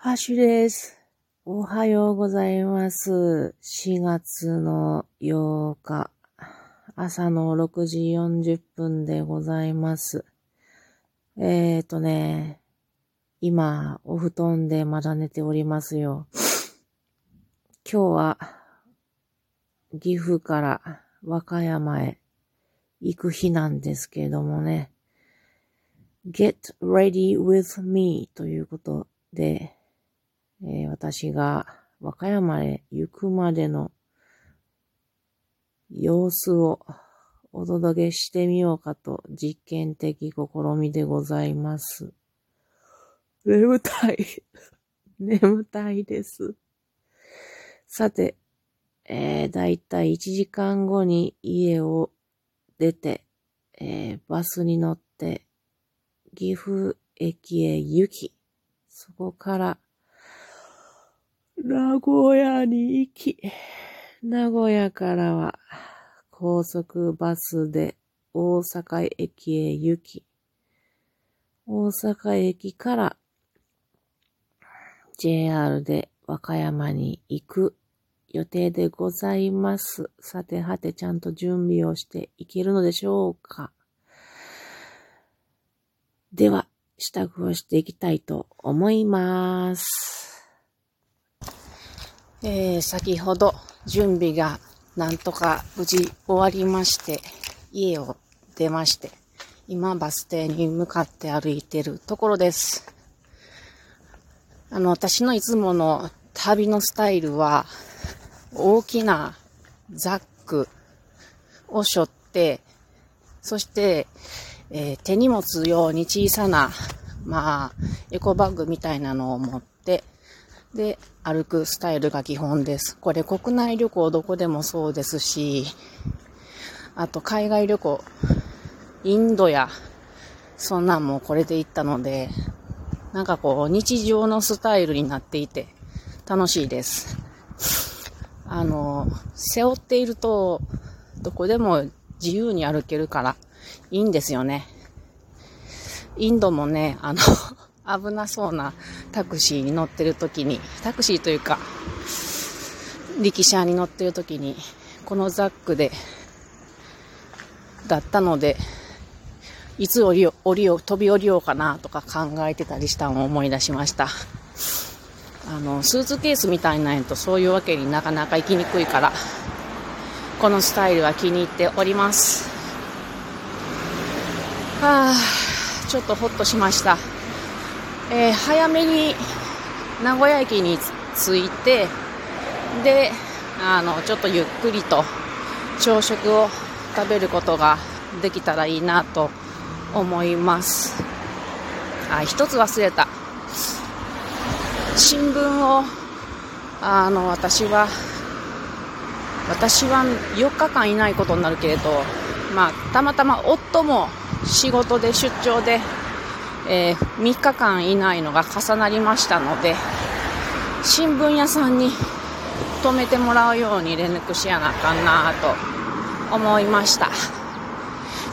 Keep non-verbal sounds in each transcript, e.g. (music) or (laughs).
ハッシュです。おはようございます。4月の8日、朝の6時40分でございます。えーとね、今、お布団でまだ寝ておりますよ。今日は、岐阜から和歌山へ行く日なんですけれどもね、get ready with me ということで、えー私が和歌山へ行くまでの様子をお届けしてみようかと実験的試みでございます。眠たい。(laughs) 眠たいです。さて、えー、だいたい1時間後に家を出て、えーバスに乗って岐阜駅へ行き、そこから名古屋に行き、名古屋からは高速バスで大阪駅へ行き、大阪駅から JR で和歌山に行く予定でございます。さてはてちゃんと準備をしていけるのでしょうかでは、支度をしていきたいと思います。えー、先ほど準備がなんとか無事終わりまして、家を出まして、今バス停に向かって歩いてるところです。あの、私のいつもの旅のスタイルは、大きなザックを背負って、そして、えー手に持つように小さな、まあ、エコバッグみたいなのを持って、で、歩くスタイルが基本です。これ国内旅行どこでもそうですし、あと海外旅行、インドや、そんなんもこれで行ったので、なんかこう日常のスタイルになっていて楽しいです。あの、背負っていると、どこでも自由に歩けるからいいんですよね。インドもね、あの、危なそうなタクシーに乗ってる時に、タクシーというか、力車に乗ってる時に、このザックで、だったので、いつ降りよ降りよ、飛び降りようかなとか考えてたりしたのを思い出しました。あの、スーツケースみたいなんやとそういうわけになかなか行きにくいから、このスタイルは気に入っております。はあ、ちょっとほっとしました。えー早めに名古屋駅に着いて、で、あの、ちょっとゆっくりと朝食を食べることができたらいいなと思います。あ、一つ忘れた。新聞を、あの、私は、私は4日間いないことになるけれど、まあ、たまたま夫も仕事で出張で、えー3日間いないのが重なりましたので、新聞屋さんに泊めてもらうように連絡しやなあかんなと思いました。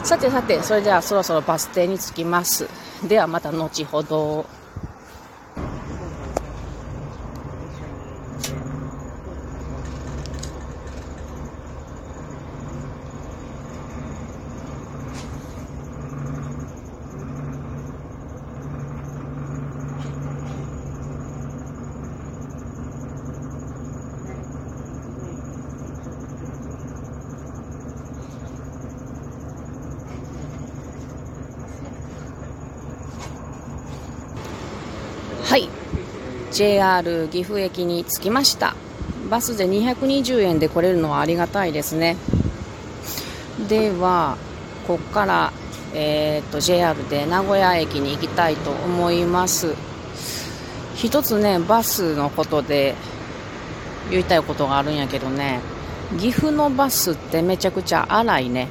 さてさて、それではそろそろバス停に着きます。ではまた後ほど。はい。JR 岐阜駅に着きました。バスで220円で来れるのはありがたいですね。では、ここから、えー、と JR で名古屋駅に行きたいと思います。一つね、バスのことで言いたいことがあるんやけどね、岐阜のバスってめちゃくちゃ荒いね。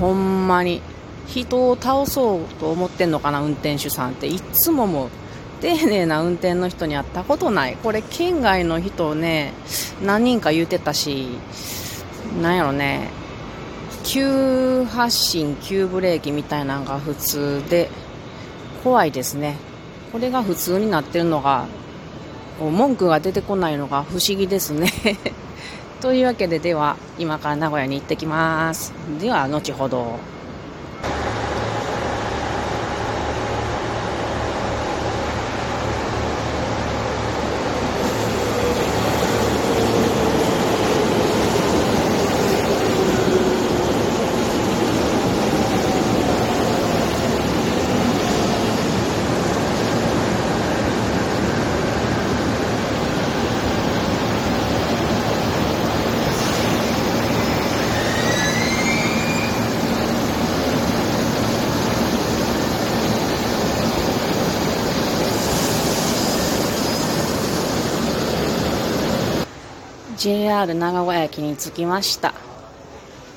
ほんまに。人を倒そうと思ってんのかな、運転手さんって。いつももう、丁寧な運転の人に会ったことない。これ、県外の人をね、何人か言うてたし、なんやろね、急発進、急ブレーキみたいなのが普通で、怖いですね。これが普通になってるのが文句が出てこないのが不思議ですね (laughs) というわけででは今から名古屋に行ってきますでは後ほど JR 長谷駅に着きました。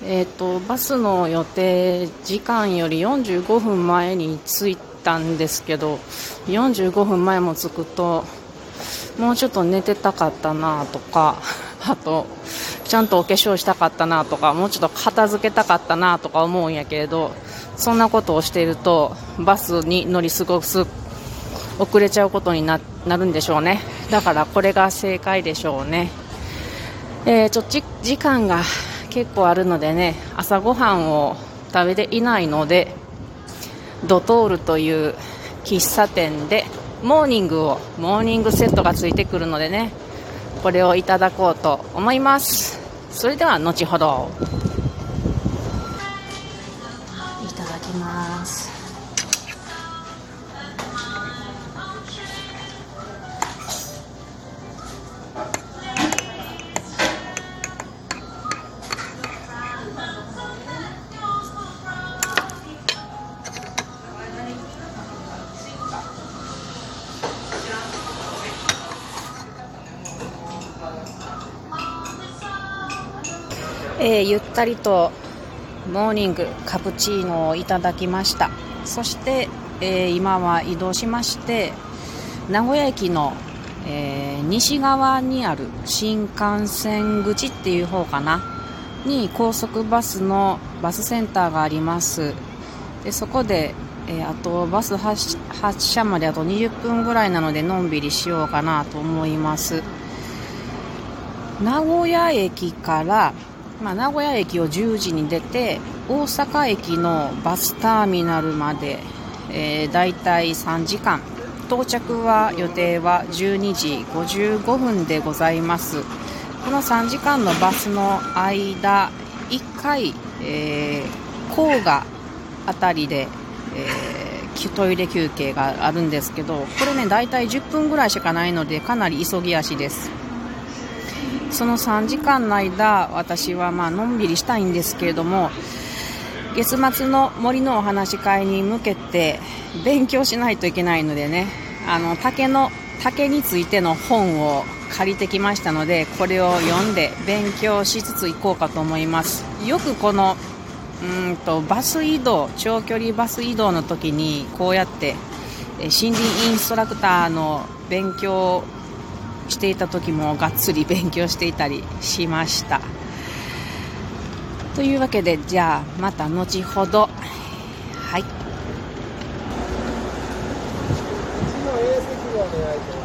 え、ー、と、バスの予定時間より45分前に着いたんですけど、45分前も着くと、もうちょっと寝てたかったなとか、(laughs) あと、ちゃんとお化粧したかったなとか、もうちょっと片付けたかったなとか思うんやけれど、そんなことをしていると、バスに乗り過ごす、遅れちゃうことになるんでしょうね。だからこれが正解でしょうね。えー、ちょっと時間が結構あるのでね朝ごはんを食べていないのでドトールという喫茶店でモーニングをモーニングセットがついてくるのでねこれをいただこうと思います。それでは後ほど。えー、ゆったりとモーニングカプチーノをいただきました。そして、えー、今は移動しまして名古屋駅の、えー、西側にある新幹線口っていう方かな？に高速バスのバスセンターがあります。でそこで、えあとバス発車まであと20分ぐらいなのでのんびりしようかなと思います。名古屋駅からまあ、名古屋駅を10時に出て大阪駅のバスターミナルまで、えー、だいたい3時間。到着は予定は12時55分でございます。この3時間のバスの間1回、えー、甲賀辺りで、えー、トイレ休憩があるんですけどこれねだいたい10分ぐらいしかないのでかなり急ぎ足です。その3時間の間私はまあのんびりしたいんですけれども月末の森のお話し会に向けて勉強しないといけないのでねあの竹の竹についての本を借りてきましたのでこれを読んで勉強しつつ行こうかと思います。よくこのうんとバス移動長距離バス移動の時にこうやって森林インストラクターの勉強していた時もがっつり勉強していたりしました。というわけでじゃあまた後ほど。はい。お願いします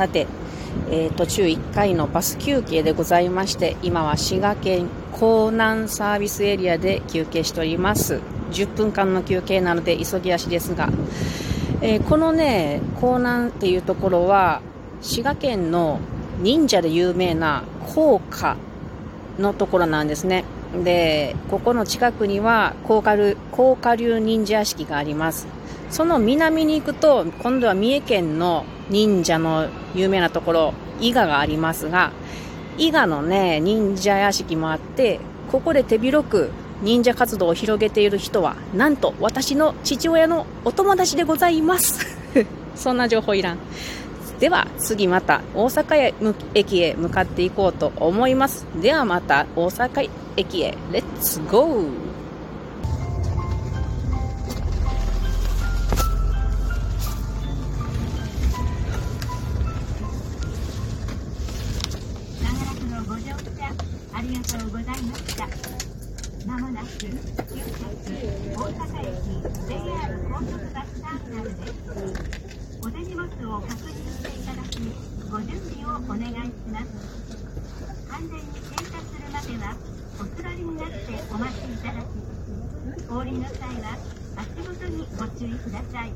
さて、えー、途中1回のバス休憩でございまして今は滋賀県江南サービスエリアで休憩しております。10分間の休憩なので急ぎ足ですが、えー、このね江南っていうところは滋賀県の忍者で有名な高架のところなんですね。でここの近くには高架流高架流忍者屋敷があります。その南に行くと今度は三重県の忍者の有名なところ、伊賀がありますが、伊賀のね、忍者屋敷もあって、ここで手広く忍者活動を広げている人は、なんと私の父親のお友達でございます。(laughs) そんな情報いらん。では次また大阪駅へ向かっていこうと思いますではまた大阪駅へレッツゴー完全に停車するまではお座りになってお待ちいただき降りの際は足元にご注意ください。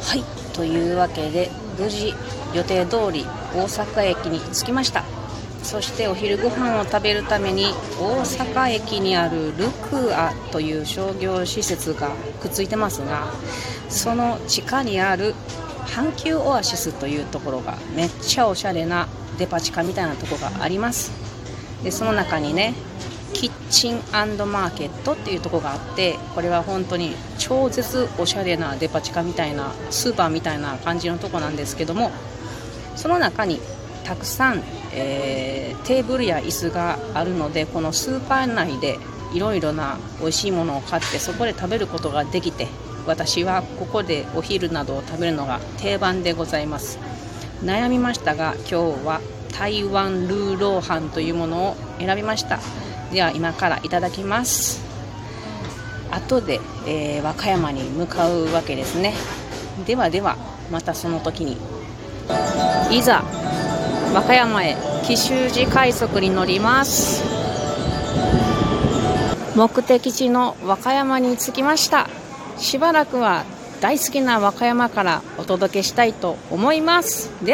はいというわけで無事予定通り大阪駅に着きました。そしてお昼ご飯を食べるために大阪駅にあるルクアという商業施設がくっついてますがその地下にある阪急オアシスというところがめっちゃおしゃれなデパ地下みたいなとこがあります。でその中にねキッチンマーケットっていうとこがあってこれは本当に超絶おしゃれなデパ地下みたいなスーパーみたいな感じのとこなんですけどもその中にたくさん、えー、テーブルや椅子があるのでこのスーパー内でいろいろな美味しいものを買ってそこで食べることができて私はここでお昼などを食べるのが定番でございます。悩みましたが今日は台湾ルーローハンというものを選びました。では今からいただきます。後で、えー、和歌山に向かうわけですね。ではではまたその時に。いざ和歌山へ紀州寺快速に乗ります。目的地の和歌山に着きました。しばらくは大好きな和歌山からお届けしたいと思います。では